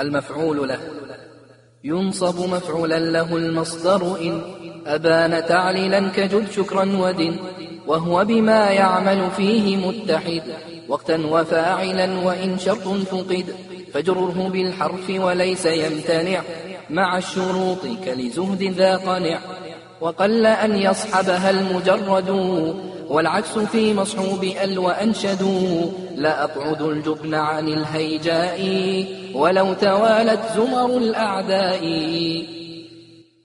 المفعول له. ينصب مفعولا له المصدر إن أبان تعليلا كجد شكرا ودن وهو بما يعمل فيه متحد. وقتا وفاعلا وإن شرط فقد فجره بالحرف وليس يمتنع. مع الشروط كلزهد ذا قنع. وقل أن يصحبها المجرد والعكس في مصحوب أل وأنشدوا لا أقعد الجبن عن الهيجاء ولو توالت زمر الأعداء